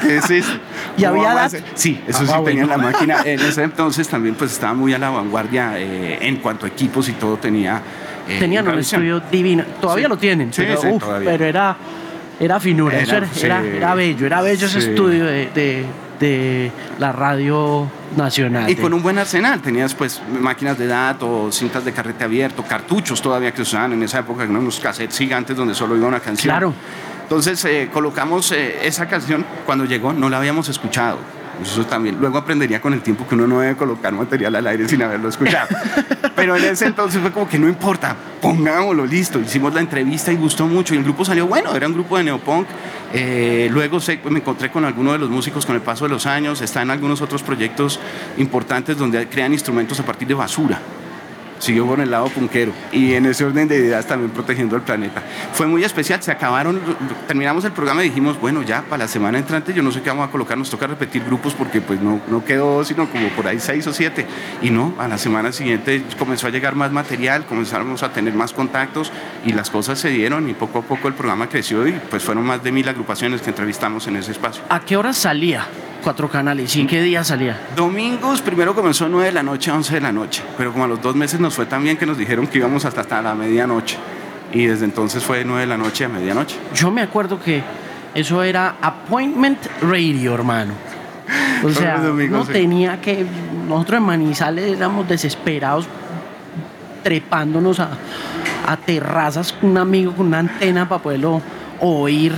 ¿Qué es eso? [LAUGHS] ¿Y había DAT? Sí, eso sí tenía la máquina. [LAUGHS] En ese entonces también pues estaba muy a la vanguardia eh, en cuanto a equipos y todo tenía. Eh, Tenían un estudio divino. Todavía lo tienen, sí, pero, pero era, era finura, era, era, bello, era bello ese estudio de de la radio nacional. Y con un buen arsenal, tenías pues máquinas de datos, cintas de carrete abierto, cartuchos todavía que usaban en esa época, unos cassettes gigantes donde solo iba una canción. Claro. Entonces eh, colocamos eh, esa canción, cuando llegó no la habíamos escuchado Eso también. Luego aprendería con el tiempo que uno no debe colocar material al aire sin haberlo escuchado. [LAUGHS] Pero en ese entonces fue como que no importa, pongámoslo listo. Hicimos la entrevista y gustó mucho y el grupo salió bueno, era un grupo de neopunk. Eh, luego me encontré con algunos de los músicos con el paso de los años, está en algunos otros proyectos importantes donde crean instrumentos a partir de basura siguió por el lado punquero y en ese orden de ideas también protegiendo el planeta. Fue muy especial, se acabaron, terminamos el programa y dijimos, bueno, ya para la semana entrante yo no sé qué vamos a colocar, nos toca repetir grupos porque pues no, no quedó sino como por ahí seis o siete. Y no, a la semana siguiente comenzó a llegar más material, comenzamos a tener más contactos y las cosas se dieron y poco a poco el programa creció y pues fueron más de mil agrupaciones que entrevistamos en ese espacio. ¿A qué hora salía? Cuatro canales. ¿Y en qué día salía? Domingos, primero comenzó 9 de la noche a 11 de la noche, pero como a los dos meses nos fue tan bien que nos dijeron que íbamos hasta, hasta la medianoche. Y desde entonces fue de 9 de la noche a medianoche. Yo me acuerdo que eso era Appointment Radio, hermano. O sea, no tenía que. Nosotros en Manizales éramos desesperados trepándonos a, a terrazas con un amigo con una antena para poderlo oír,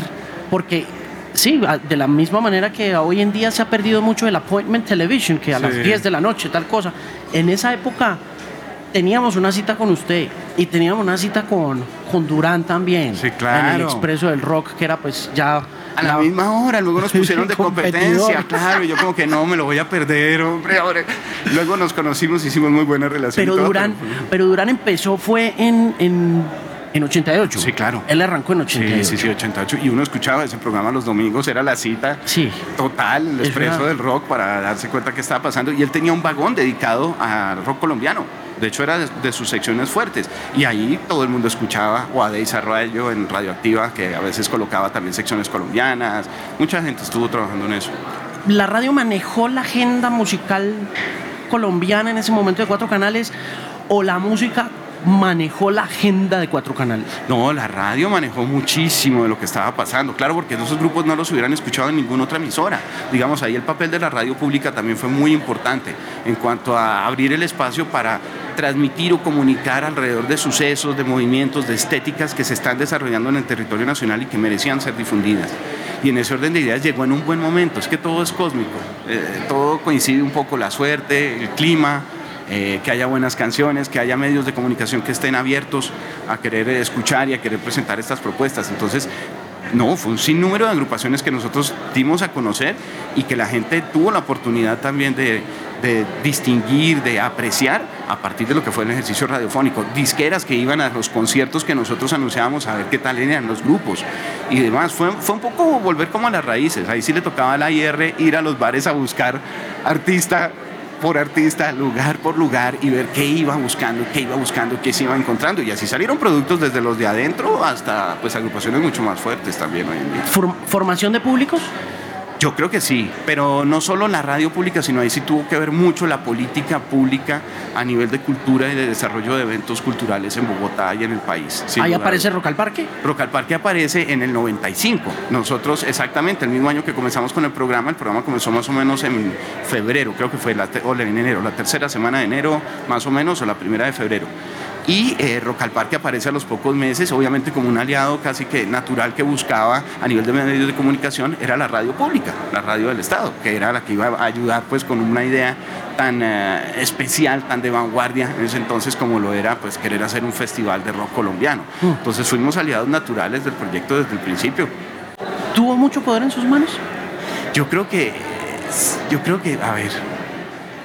porque Sí, de la misma manera que hoy en día se ha perdido mucho el appointment television, que a las 10 de la noche, tal cosa. En esa época teníamos una cita con usted y teníamos una cita con, con Durán también. Sí, claro. En el Expreso del Rock, que era pues ya... A la, misma hora, luego nos [LAUGHS] pusieron de competencia, claro, y yo como que no, me lo voy a perder, hombre, Luego nos conocimos, hicimos muy buena relación. Pero, Durán, pero, Durán empezó, fue en en 88. Sí, claro. Él arrancó en 88. Sí, sí, sí, 88. Y uno escuchaba ese programa los domingos, era la cita sí. total, el expreso del rock para darse cuenta qué estaba pasando. Y él tenía un vagón dedicado al rock colombiano. De hecho, era de, sus secciones fuertes. Y ahí todo el mundo escuchaba, o a Deis Arroyo en Radioactiva, que a veces colocaba también secciones colombianas. Mucha gente estuvo trabajando en eso. La radio manejó la agenda musical colombiana en ese momento de cuatro canales, o la música manejó la agenda de cuatro canales? No, la radio manejó muchísimo de lo que estaba pasando, claro, porque esos grupos no los hubieran escuchado en ninguna otra emisora. Digamos, ahí el papel de la radio pública también fue muy importante en cuanto a abrir el espacio para transmitir o comunicar alrededor de sucesos, de movimientos, de estéticas que se están desarrollando en el territorio nacional y que merecían ser difundidas. Y en ese orden de ideas llegó en un buen momento, es que todo es cósmico, eh, todo coincide un poco, la suerte, el clima, eh, que haya buenas canciones, que haya medios de comunicación que estén abiertos a querer escuchar y a querer presentar estas propuestas. Entonces, no, fue un sinnúmero de agrupaciones que nosotros dimos a conocer y que la gente tuvo la oportunidad también de, distinguir, de apreciar a partir de lo que fue el ejercicio radiofónico. Disqueras que iban a los conciertos que nosotros anunciábamos a ver qué tal eran los grupos y demás. Fue, fue un poco volver como a las raíces. Ahí sí le tocaba a la IR ir a los bares a buscar artista por artista, lugar por lugar y ver qué iba buscando, qué iba buscando, qué se iba encontrando. Y así salieron productos desde los de adentro hasta pues agrupaciones mucho más fuertes también hoy en día. ¿Formación de públicos? Yo creo que sí, pero no solo la radio pública, sino ahí sí tuvo que ver mucho la política pública a nivel de cultura y de desarrollo de eventos culturales en Bogotá y en el país. ¿Ahí aparece Rock al Parque? Rock al Parque aparece en el 95. Nosotros, exactamente, el mismo año que comenzamos con el programa, el programa comenzó más o menos en febrero, creo que fue la, o en enero, la tercera semana de enero, más o menos, o la primera de febrero y eh, Rock al Parque aparece a los pocos meses, obviamente como un aliado casi que natural que buscaba a nivel de medios de comunicación, era la radio pública, la radio del Estado, que era la que iba a ayudar pues con una idea tan eh, especial, tan de vanguardia en ese entonces como lo era pues querer hacer un festival de rock colombiano. Mm. Entonces fuimos aliados naturales del proyecto desde el principio. ¿Tuvo mucho poder en sus manos? Yo creo que, yo creo que, a ver,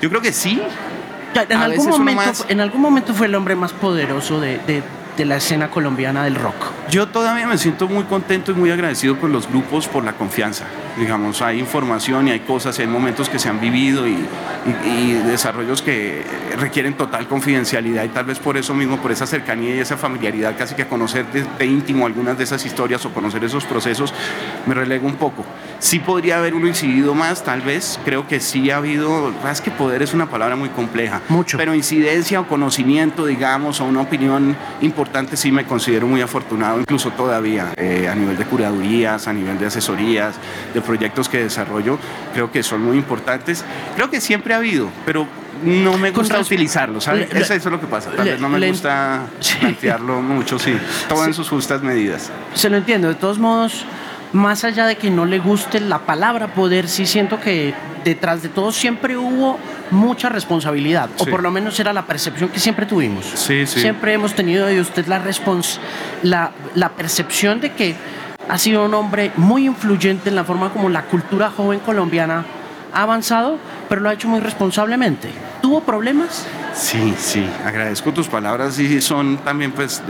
yo creo que sí, en algún, momento, en algún momento fue el hombre más poderoso de, de la escena colombiana del rock. Yo todavía me siento muy contento y muy agradecido con los grupos por la confianza. Digamos, hay información y hay cosas, y hay momentos que se han vivido y, desarrollos que requieren total confidencialidad y tal vez por eso mismo, por esa cercanía y esa familiaridad, casi que conocer de, íntimo algunas de esas historias o conocer esos procesos, me relego un poco. Sí podría haber uno incidido más, tal vez, creo que sí ha habido, es que poder es una palabra muy compleja, Mucho. pero incidencia o conocimiento, digamos, o una opinión importante sí me considero muy afortunado incluso todavía eh, a nivel de curadurías, a nivel de asesorías, de proyectos que desarrollo, creo que son muy importantes. Creo que siempre ha habido, pero no me gusta utilizarlo, ¿sabes? eso, es lo que pasa. Tal vez no me gusta [LAUGHS] plantearlo mucho, sí. Todo en sus justas medidas. Se lo entiendo. De todos modos, más allá de que no le guste la palabra poder, sí siento que detrás de todo siempre hubo mucha responsabilidad, o por lo menos era la percepción que siempre tuvimos. Sí, sí. Siempre hemos tenido de usted la, respons la, la percepción de que ha sido un hombre muy influyente en la forma como la cultura joven colombiana ha avanzado, pero lo ha hecho muy responsablemente. ¿Tuvo problemas? Sí, sí, agradezco tus palabras y son también, pues,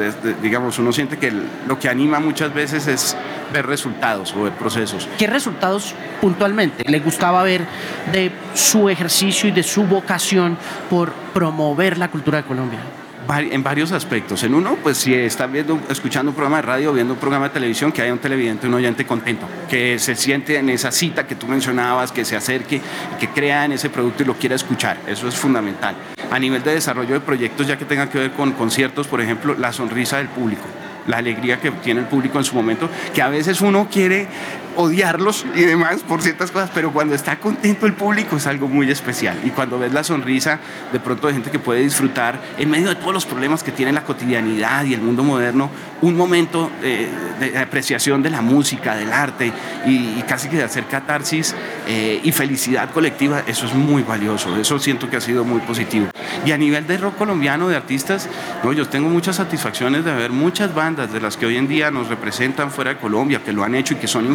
digamos, uno siente que lo que anima muchas veces es ver resultados o ver procesos. ¿Qué resultados puntualmente le gustaba ver de su ejercicio y de su vocación por promover la cultura de Colombia? en varios aspectos. En uno, pues si estás viendo, escuchando un programa de radio, viendo un programa de televisión, que haya un televidente, un oyente contento, que se siente en esa cita que tú mencionabas, que se acerque, que crea en ese producto y lo quiera escuchar. Eso es fundamental. A nivel de desarrollo de proyectos, ya que tenga que ver con conciertos, por ejemplo, la sonrisa del público la alegría que tiene el público en su momento, que a veces uno quiere odiarlos y demás por ciertas cosas, pero cuando está contento el público es algo muy especial. Y cuando ves la sonrisa de pronto de gente que puede disfrutar en medio de todos los problemas que tiene la cotidianidad y el mundo moderno, un momento de, apreciación de la música, del arte y, casi que de hacer catarsis eh, y felicidad colectiva, eso es muy valioso, eso siento que ha sido muy positivo. Y a nivel de rock colombiano, de artistas, no, yo tengo muchas satisfacciones de ver muchas bandas de las que hoy en día nos representan fuera de Colombia, que lo han hecho y que son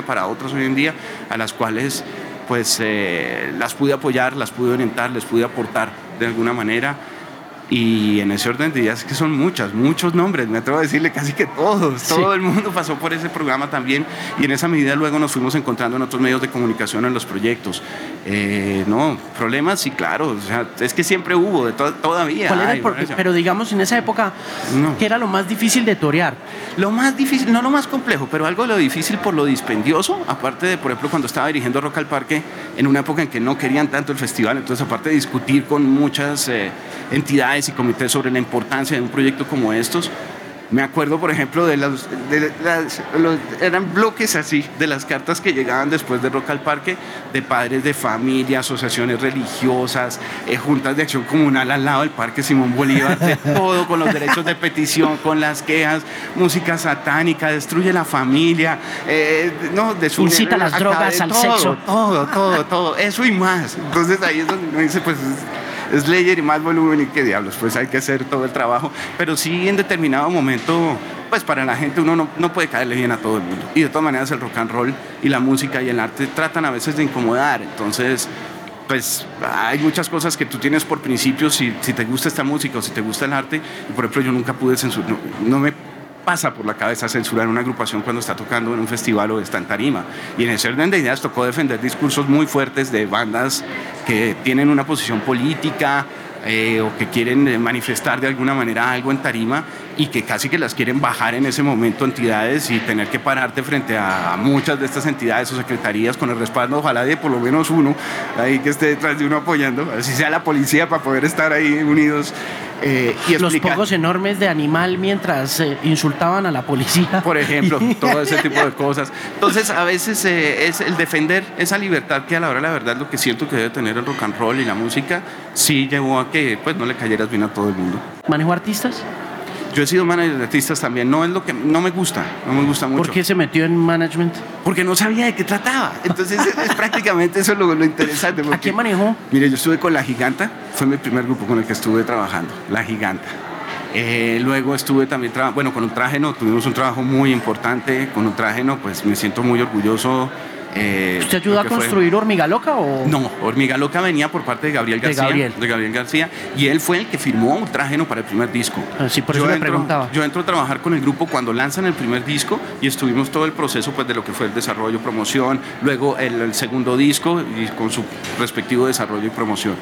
para otros hoy en día, a las cuales pues eh, las pude apoyar, las pude orientar, les pude aportar de alguna manera y en ese orden de ideas que son muchas, muchos nombres, me atrevo a decirle casi que todos, todo el mundo pasó por ese programa también y en esa medida luego nos fuimos encontrando en otros medios de comunicación en los proyectos. Eh, no, problemas sí, claro, es que siempre hubo, de todavía. pero digamos en esa época, ¿qué era lo más difícil de torear? Lo más difícil, no lo más complejo, pero algo de lo difícil por lo dispendioso, aparte de, por ejemplo, cuando estaba dirigiendo Rock al Parque, en una época en que no querían tanto el festival, entonces aparte de discutir con muchas eh, entidades y comités sobre la importancia de un proyecto como estos, me acuerdo, por ejemplo, de, las, eran bloques así, de las cartas que llegaban después de Rock al Parque, de padres de familia, asociaciones religiosas, eh, juntas de acción comunal al lado del Parque Simón Bolívar, de [LAUGHS] todo, con los derechos de petición, con las quejas, música satánica, destruye la familia, eh, no, de su Incita las drogas, al sexo. Todo, todo, todo, eso y más. Entonces ahí es donde uno dice, pues Slayer y más volumen y qué diablos, pues hay que hacer todo el trabajo, pero sí en determinado momento, pues para la gente uno no, puede caerle bien a todo el mundo. Y de todas maneras el rock and roll y la música y el arte tratan a veces de incomodar, entonces pues hay muchas cosas que tú tienes por principio si, te gusta esta música o si te gusta el arte, por ejemplo yo nunca pude censurar, no me pasa por la cabeza censurar una agrupación cuando está tocando en un festival o está en tarima. Y en ese orden de ideas tocó defender discursos muy fuertes de bandas que tienen una posición política eh, o que quieren eh, manifestar de alguna manera algo en tarima y que casi que las quieren bajar en ese momento entidades y tener que pararte frente a muchas de estas entidades o secretarías con el respaldo, ojalá de por lo menos uno ahí que esté detrás de uno apoyando, así sea la policía para poder estar ahí unidos eh, y Los pocos enormes de animal mientras eh, insultaban a la policía. Por ejemplo, [LAUGHS] todo ese tipo de cosas. Entonces, a veces eh, es el defender esa libertad que a la hora de la verdad lo que siento que debe tener el rock and roll y la música, sí llevó a que pues no le cayeras bien a todo el mundo. ¿Manejo artistas? Yo he sido manager de artistas también, no es lo que no me gusta, no me gusta mucho. ¿Por qué se metió en management? Porque no sabía de qué trataba. Entonces es, prácticamente eso lo, lo interesante. ¿A quién manejó? Mire, yo estuve con La Giganta, fue mi primer grupo con el que estuve trabajando, La Giganta. Eh, luego estuve también, bueno, con Ultrágeno, tuvimos un trabajo muy importante, con Ultrágeno, pues me siento muy orgulloso eh, ¿Usted ayudó a construir Hormiga Loca o...? No, Hormiga Loca venía por parte de Gabriel García. De Gabriel. García. Y él fue el que firmó un trágeno para el primer disco. Ah, sí, por eso yo preguntaba. Yo entro a trabajar con el grupo cuando lanzan el primer disco y estuvimos todo el proceso pues, de lo que fue el desarrollo, promoción, luego el, segundo disco y con su respectivo desarrollo y promoción.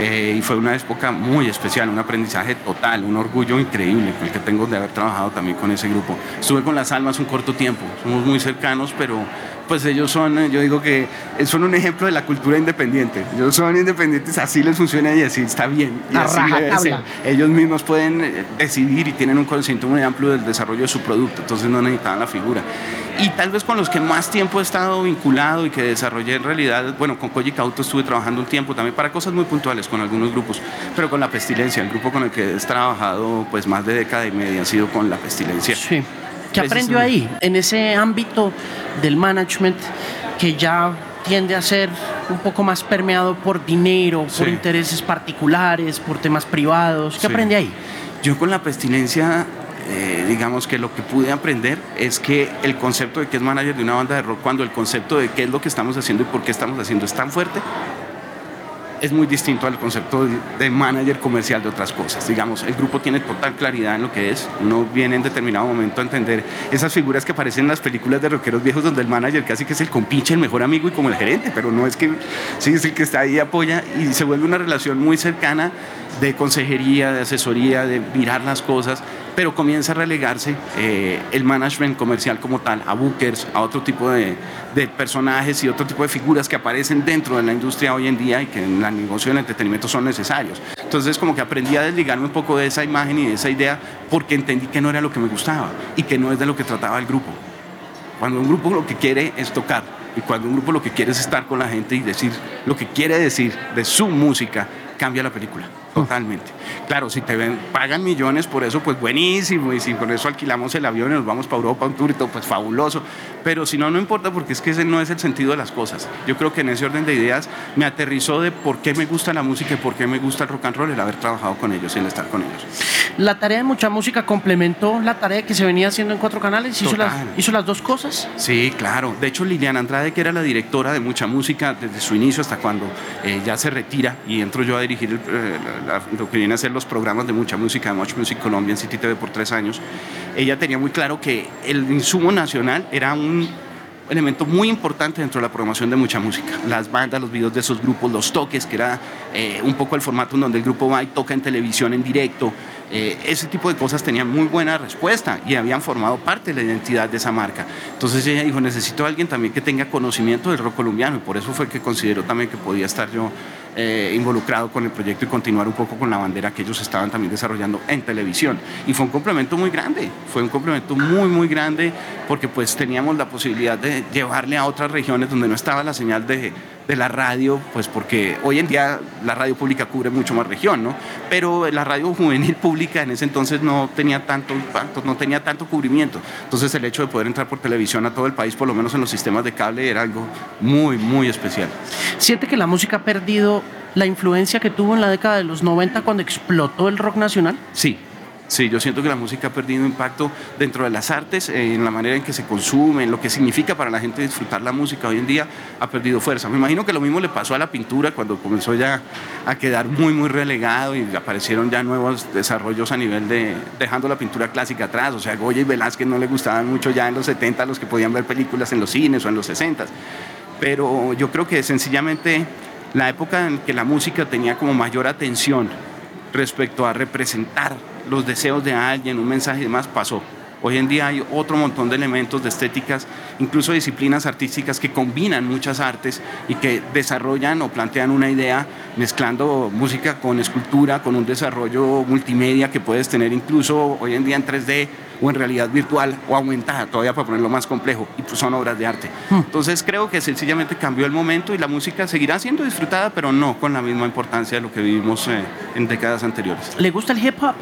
Eh, y fue una época muy especial, un aprendizaje total, un orgullo increíble el que tengo de haber trabajado también con ese grupo. Estuve con Las Almas un corto tiempo, somos muy cercanos, pero pues ellos son, eh, yo digo que son un ejemplo de la cultura independiente. Ellos son independientes, así les funciona y así está bien. Y así Ellos mismos pueden eh, decidir y tienen un conocimiento muy amplio del desarrollo de su producto, entonces no necesitaban la figura. Y tal vez con los que más tiempo he estado vinculado y que desarrollé en realidad, bueno, con Koji Kauto estuve trabajando un tiempo también para cosas muy puntuales con algunos grupos, pero con La Pestilencia, el grupo con el que he trabajado pues más de década y media ha sido con La Pestilencia. Sí. ¿Qué aprendió ahí, en ese ámbito del management que ya tiende a ser un poco más permeado por dinero, por intereses particulares, por temas privados? ¿Qué aprende ahí? Yo con la pestilencia eh, digamos que lo que pude aprender es que el concepto de qué es manager de una banda de rock, cuando el concepto de qué es lo que estamos haciendo y por qué estamos haciendo es tan fuerte, es muy distinto al concepto de manager comercial de otras cosas. Digamos, el grupo tiene total claridad en lo que es. Uno viene en determinado momento a entender esas figuras que aparecen en las películas de rockeros viejos donde el manager casi que es el compinche, el mejor amigo y como el gerente, pero no es que sí es el que está ahí y apoya y se vuelve una relación muy cercana de consejería, de asesoría, de mirar las cosas pero comienza a relegarse eh, el management comercial como tal a bookers, a otro tipo de, personajes y otro tipo de figuras que aparecen dentro de la industria hoy en día y que en la negocio del entretenimiento son necesarios. Entonces como que aprendí a desligarme un poco de esa imagen y de esa idea porque entendí que no era lo que me gustaba y que no es de lo que trataba el grupo. Cuando un grupo lo que quiere es tocar y cuando un grupo lo que quiere es estar con la gente y decir lo que quiere decir de su música, cambia la película. Totalmente. Claro, si te ven, pagan millones por eso, pues buenísimo. Y si por eso alquilamos el avión y nos vamos para Europa, un tour y todo, pues fabuloso. Pero si no, no importa porque es que ese no es el sentido de las cosas. Yo creo que en ese orden de ideas me aterrizó de por qué me gusta la música y por qué me gusta el rock and roll el haber trabajado con ellos y el estar con ellos. La tarea de mucha música complementó la tarea que se venía haciendo en cuatro canales. ¿Hizo, las, ¿hizo las dos cosas? Sí, claro. De hecho, Liliana Andrade, que era la directora de mucha música desde su inicio hasta cuando eh, ya se retira y entro yo a dirigir el, eh, lo que viene a ser los programas de mucha música, de Much Music Colombia en City TV por tres años, ella tenía muy claro que el insumo nacional era un elemento muy importante dentro de la programación de mucha música. Las bandas, los videos de esos grupos, los toques, que era eh, un poco el formato en donde el grupo va y toca en televisión en directo. Eh, ese tipo de cosas tenían muy buena respuesta y habían formado parte de la identidad de esa marca. Entonces ella dijo, necesito a alguien también que tenga conocimiento del rock colombiano y por eso fue que consideró también que podía estar yo eh, involucrado con el proyecto y continuar un poco con la bandera que ellos estaban también desarrollando en televisión. Y fue un complemento muy grande, fue un complemento muy, muy grande porque pues teníamos la posibilidad de llevarle a otras regiones donde no estaba la señal de, de la radio, pues porque hoy en día la radio pública cubre mucho más región, ¿no? Pero la radio juvenil pública en ese entonces no tenía tanto impacto, no tenía tanto cubrimiento. Entonces el hecho de poder entrar por televisión a todo el país, por lo menos en los sistemas de cable, era algo muy, muy especial. ¿Siente que la música ha perdido la influencia que tuvo en la década de los 90 cuando explotó el rock nacional? Sí, Sí, yo siento que la música ha perdido impacto dentro de las artes, eh, en la manera en que se consume, en lo que significa para la gente disfrutar la música hoy en día, ha perdido fuerza. Me imagino que lo mismo le pasó a la pintura cuando comenzó ya a quedar muy, muy relegado y aparecieron ya nuevos desarrollos a nivel de dejando la pintura clásica atrás. O sea, Goya y Velázquez no le gustaban mucho ya en los 70 los que podían ver películas en los cines o en los 60. Pero yo creo que sencillamente la época en que la música tenía como mayor atención respecto a representar los deseos de alguien, un mensaje y demás, pasó. Hoy en día hay otro montón de elementos, de estéticas, incluso disciplinas artísticas que combinan muchas artes y que desarrollan o plantean una idea mezclando música con escultura, con un desarrollo multimedia que puedes tener incluso hoy en día en 3D o en realidad virtual o aumentada, todavía para ponerlo más complejo, y pues son obras de arte. Hmm. Entonces creo que sencillamente cambió el momento y la música seguirá siendo disfrutada, pero no con la misma importancia de lo que vivimos eh, en décadas anteriores. ¿Le gusta el hip hop?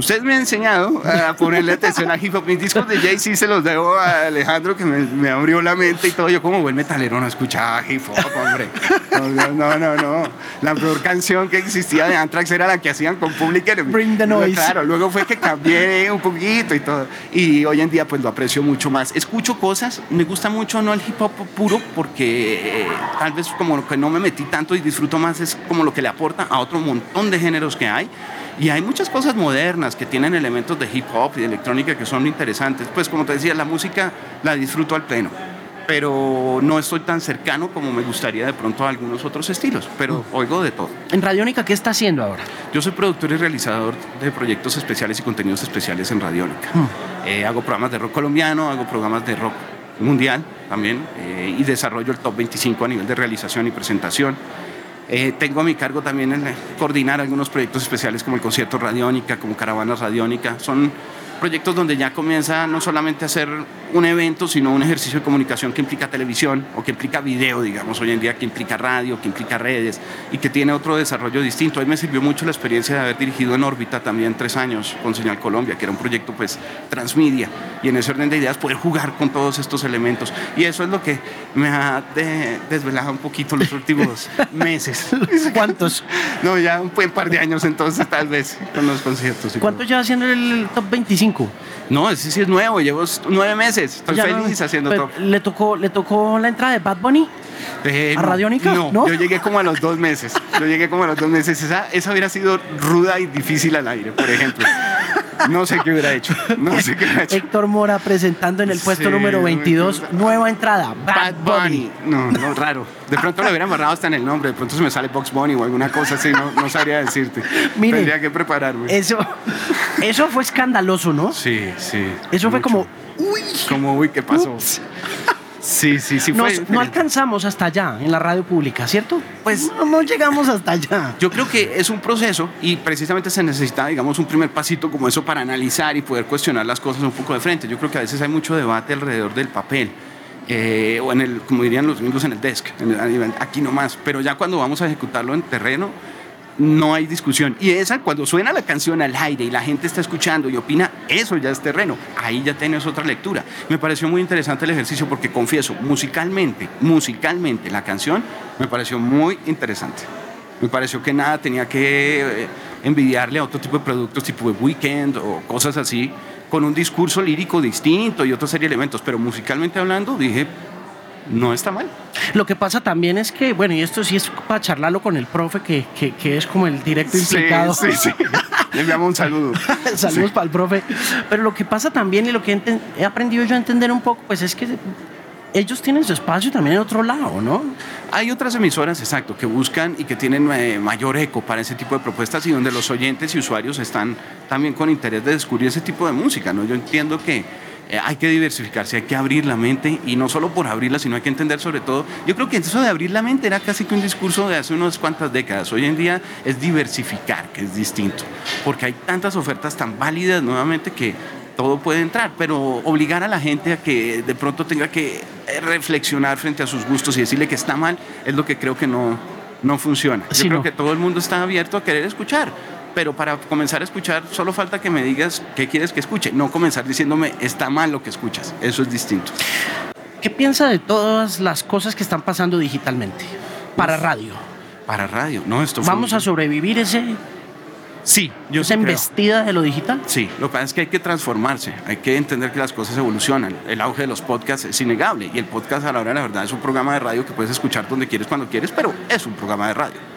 Usted me ha enseñado a ponerle atención a hip hop. Mis discos de Jay-Z se los debo a Alejandro, que me, abrió la mente y todo. Yo, como buen metalero, no escuchaba hip hop, hombre. No, no, no, La peor canción que existía de Anthrax era la que hacían con Public Enemy. Bring the noise. Claro, luego fue que cambié un poquito y todo. Y hoy en día, pues lo aprecio mucho más. Escucho cosas, me gusta mucho no el hip hop puro, porque eh, tal vez como que no me metí tanto y disfruto más, es como lo que le aporta a otro montón de géneros que hay. Y hay muchas cosas modernas que tienen elementos de hip hop y de electrónica que son interesantes. Pues como te decía, la música la disfruto al pleno, pero no estoy tan cercano como me gustaría de pronto a algunos otros estilos, pero mm. oigo de todo. ¿En Radiónica qué está haciendo ahora? Yo soy productor y realizador de proyectos especiales y contenidos especiales en Radiónica. Mm. Eh, hago programas de rock colombiano, hago programas de rock mundial también eh, y desarrollo el top 25 a nivel de realización y presentación. Eh, tengo a mi cargo también en coordinar algunos proyectos especiales como el concierto Radiónica, como Caravanas Radiónica. Son proyectos donde ya comienza no solamente a ser un evento, sino un ejercicio de comunicación que implica televisión o que implica video, digamos, hoy en día, que implica radio, que implica redes y que tiene otro desarrollo distinto. A mí me sirvió mucho la experiencia de haber dirigido en órbita también tres años con Señal Colombia, que era un proyecto pues transmedia y en ese orden de ideas poder jugar con todos estos elementos. Y eso es lo que me ha desvelado un poquito los últimos [LAUGHS] meses. ¿Cuántos? No, ya un buen par de años entonces tal vez con los conciertos. ¿Cuántos ya haciendo el top 25? No, ese sí es nuevo, llevo nueve meses, estoy feliz haciendo todo. ¿le tocó, ¿Le tocó la entrada de Bad Bunny? Eh, ¿A Radiónica? No, yo llegué como a los dos meses. Yo llegué como a los dos meses. Esa, esa hubiera sido ruda y difícil al aire, por ejemplo. No sé qué hubiera hecho. No sé qué hubiera hecho. Héctor Mora presentando en el puesto número 22, nueva entrada, Bad, Bunny. No, no, raro. De pronto lo hubiera amarrado hasta en el nombre. De pronto se me sale Box Bunny o alguna cosa así. No, no sabría decirte. Mire, Tendría que prepararme. Eso, eso fue escandaloso, ¿no? Sí, sí. Eso fue como, uy. Como, uy, ¿qué pasó? Sí, sí, sí. no alcanzamos hasta allá en la radio pública, ¿cierto? Pues no, llegamos hasta allá. Yo creo que es un proceso y precisamente se necesita, digamos, un primer pasito como eso para analizar y poder cuestionar las cosas un poco de frente. Yo creo que a veces hay mucho debate alrededor del papel. Eh, o en el, como dirían los amigos, en el desk, aquí nomás, pero ya cuando vamos a ejecutarlo en terreno, no hay discusión. Y esa, cuando suena la canción al aire y la gente está escuchando y opina, eso ya es terreno. Ahí ya tienes otra lectura. Me pareció muy interesante el ejercicio porque confieso, musicalmente, musicalmente, la canción me pareció muy interesante. Me pareció que nada tenía que eh, envidiarle a otro tipo de productos tipo de Weekend o cosas así, con un discurso lírico distinto y otra serie de elementos. Pero musicalmente hablando, dije, no está mal. Lo que pasa también es que, bueno, y esto sí es para charlarlo con el profe, que, que, es como el directo implicado. Sí, sí, Le enviamos un saludo. [LAUGHS] Saludos para el profe. Pero lo que pasa también y lo que he aprendido yo a entender un poco, pues es que ellos tienen su espacio también en otro lado, ¿no? Hay otras emisoras, exacto, que buscan y que tienen eh, mayor eco para ese tipo de propuestas y donde los oyentes y usuarios están también con interés de descubrir ese tipo de música, ¿no? Yo entiendo que hay que diversificarse, hay que abrir la mente y no solo por abrirla, sino hay que entender sobre todo, yo creo que eso de abrir la mente era casi que un discurso de hace unas cuantas décadas, hoy en día es diversificar, que es distinto, porque hay tantas ofertas tan válidas nuevamente que todo puede entrar, pero obligar a la gente a que de pronto tenga que eh, reflexionar frente a sus gustos y decirle que está mal es lo que creo que no, no funciona. Yo creo que todo el mundo está abierto a querer escuchar pero para comenzar a escuchar solo falta que me digas qué quieres que escuche, no comenzar diciéndome está mal lo que escuchas, eso es distinto. ¿Qué piensa de todas las cosas que están pasando digitalmente para radio? Para radio, no, esto ¿Vamos a sobrevivir ese Sí, yo ¿Esa embestida de lo digital? Sí, lo que pasa es que hay que transformarse, hay que entender que las cosas evolucionan. El auge de los podcasts es innegable y el podcast a la hora de la verdad es un programa de radio que puedes escuchar donde quieres, cuando quieres, pero es un programa de radio.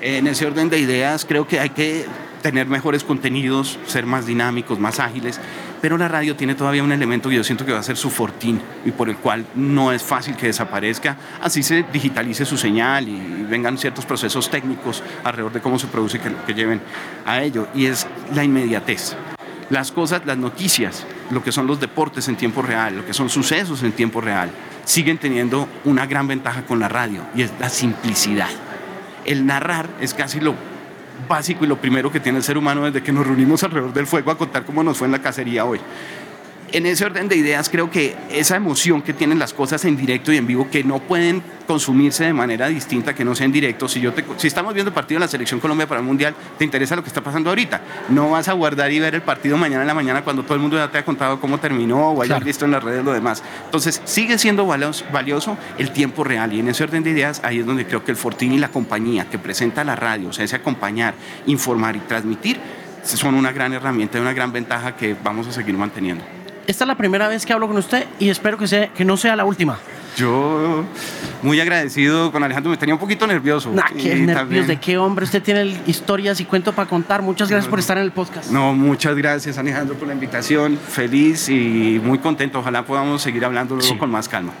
En ese orden de ideas creo que hay que tener mejores contenidos, ser más dinámicos, más ágiles, pero la radio tiene todavía un elemento que yo siento que va a ser su fortín y por el cual no es fácil que desaparezca, así se digitalice su señal y vengan ciertos procesos técnicos alrededor de cómo se produce que, que lleven a ello, y es la inmediatez. Las cosas, las noticias, lo que son los deportes en tiempo real, lo que son sucesos en tiempo real, siguen teniendo una gran ventaja con la radio y es la simplicidad el narrar es casi lo básico y lo primero que tiene el ser humano desde que nos reunimos alrededor del fuego a contar cómo nos fue en la cacería hoy en ese orden de ideas creo que esa emoción que tienen las cosas en directo y en vivo que no pueden consumirse de manera distinta que no sea en directo. Si, yo te, si estamos viendo el partido de la Selección Colombia para el Mundial, te interesa lo que está pasando ahorita. No vas a guardar y ver el partido mañana en la mañana cuando todo el mundo ya te ha contado cómo terminó o hayas visto en las redes lo demás. Entonces, sigue siendo valioso el tiempo real y en ese orden de ideas ahí es donde creo que el Fortín y la compañía que presenta la radio, o sea, ese acompañar, informar y transmitir, son una gran herramienta y una gran ventaja que vamos a seguir manteniendo. Esta es la primera vez que hablo con usted y espero que, sea, que no sea la última. Yo muy agradecido con Alejandro, me tenía un poquito nervioso. Nah, qué nervios, de qué hombre, usted tiene historias y cuento para contar. Muchas gracias por estar en el podcast. No, muchas gracias Alejandro por la invitación, feliz y muy contento. Ojalá podamos seguir hablando luego con más calma.